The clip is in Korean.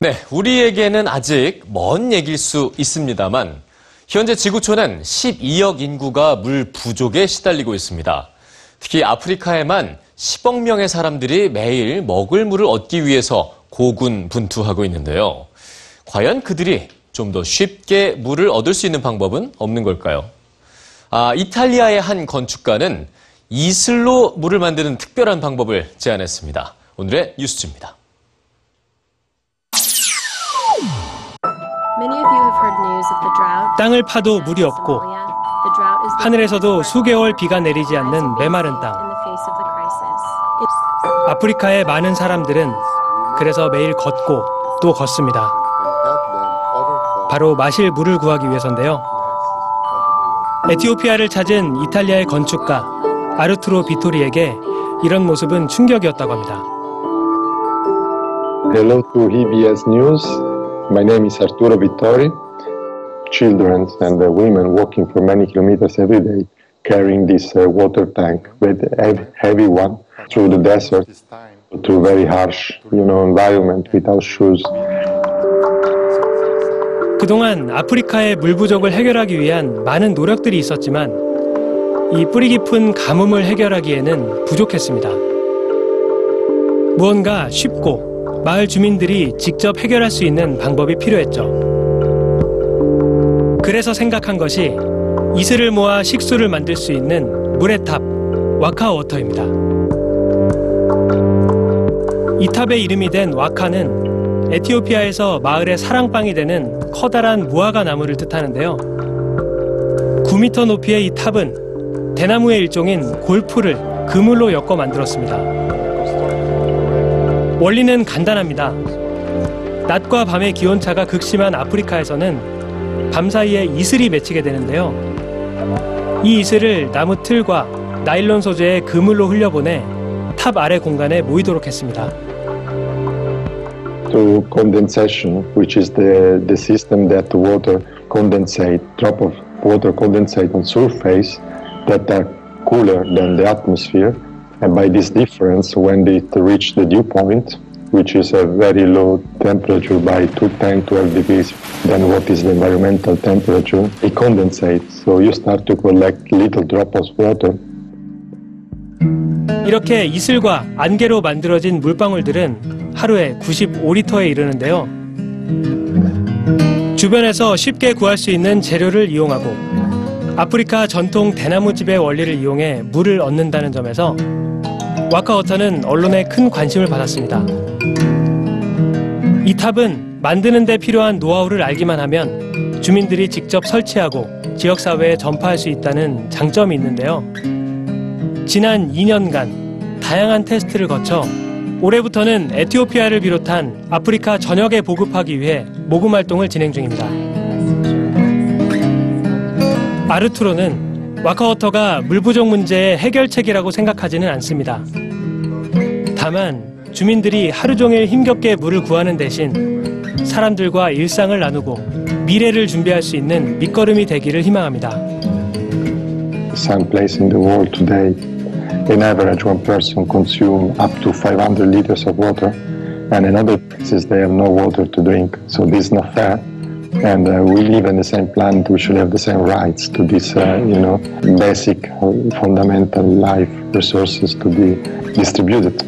네, 우리에게는 아직 먼 얘기일 수 있습니다만 현재 지구촌은 12억 인구가 물 부족에 시달리고 있습니다. 특히 아프리카에만 10억 명의 사람들이 매일 먹을 물을 얻기 위해서 고군분투하고 있는데요. 과연 그들이 좀 더 쉽게 물을 얻을 수 있는 방법은 없는 걸까요? 아, 이탈리아의 한 건축가는 이슬로 물을 만드는 특별한 방법을 제안했습니다. 오늘의 뉴스입니다. 땅을 파도 물이 없고 하늘에서도 수개월 비가 내리지 않는 메마른 땅. 아프리카의 많은 사람들은 그래서 매일 걷고 또 걷습니다. 바로 마실 물을 구하기 위해서인데요. 에티오피아를 찾은 이탈리아의 건축가 아르투로 비토리에게 이런 모습은 충격이었다고 합니다. Hello to EBS News. My name is Arturo Vittori. Children and uh, women walking for many kilometers every day carrying this uh, water tank, heavy, heavy one, through the desert, through very harsh, you know, environment without shoes. 그동안 아프리카의 물 부족을 해결하기 위한 많은 노력들이 있었지만 이 뿌리 깊은 가뭄을 해결하기에는 부족했습니다. 무언가 쉽고 마을 주민들이 직접 해결할 수 있는 방법이 필요했죠. 그래서 생각한 것이 이슬을 모아 식수를 만들 수 있는 물의 탑, 와카워터입니다. 이 탑의 이름이 된 와카는 에티오피아에서 마을의 사랑방이 되는 커다란 무화과 나무를 뜻하는데요. 9m 높이의 이 탑은 대나무의 일종인 골풀을 그물로 엮어 만들었습니다. 원리는 간단합니다. 낮과 밤의 기온차가 극심한 아프리카에서는 밤 사이에 이슬이 맺히게 되는데요. 이 이슬을 나무 틀과 나일론 소재의 그물로 흘려보내 탑 아래 공간에 모이도록 했습니다. to condensation, which is the, the system that water condensate, drop of water condensate on surface that are cooler than the atmosphere. And by this difference, when it reach the dew point, which is a very low temperature by 2, 10, 12 degrees than what is the environmental temperature, it condensates. So you start to collect little drops of water 이렇게 이슬과 안개로 만들어진 물방울들은 하루에 95리터에 이르는데요. 주변에서 쉽게 구할 수 있는 재료를 이용하고 아프리카 전통 대나무집의 원리를 이용해 물을 얻는다는 점에서 와카워터는 언론의 큰 관심을 받았습니다. 이 탑은 만드는 데 필요한 노하우를 알기만 하면 주민들이 직접 설치하고 지역사회에 전파할 수 있다는 장점이 있는데요. 지난 2년간 다양한 테스트를 거쳐 올해부터는 에티오피아를 비롯한 아프리카 전역에 보급하기 위해 모금 활동을 진행 중입니다. 아르투로는 와카워터가 물 부족 문제의 해결책이라고 생각하지는 않습니다. 다만 주민들이 하루 종일 힘겹게 물을 구하는 대신 사람들과 일상을 나누고 미래를 준비할 수 있는 밑거름이 되기를 희망합니다. some place in the world today, in average, one person consume up to 500 liters of water, and in other places they have no water to drink. So this is not fair. And uh, we live in the same planet. We should have the same rights to these, uh, you know, basic, uh, fundamental life resources to be distributed.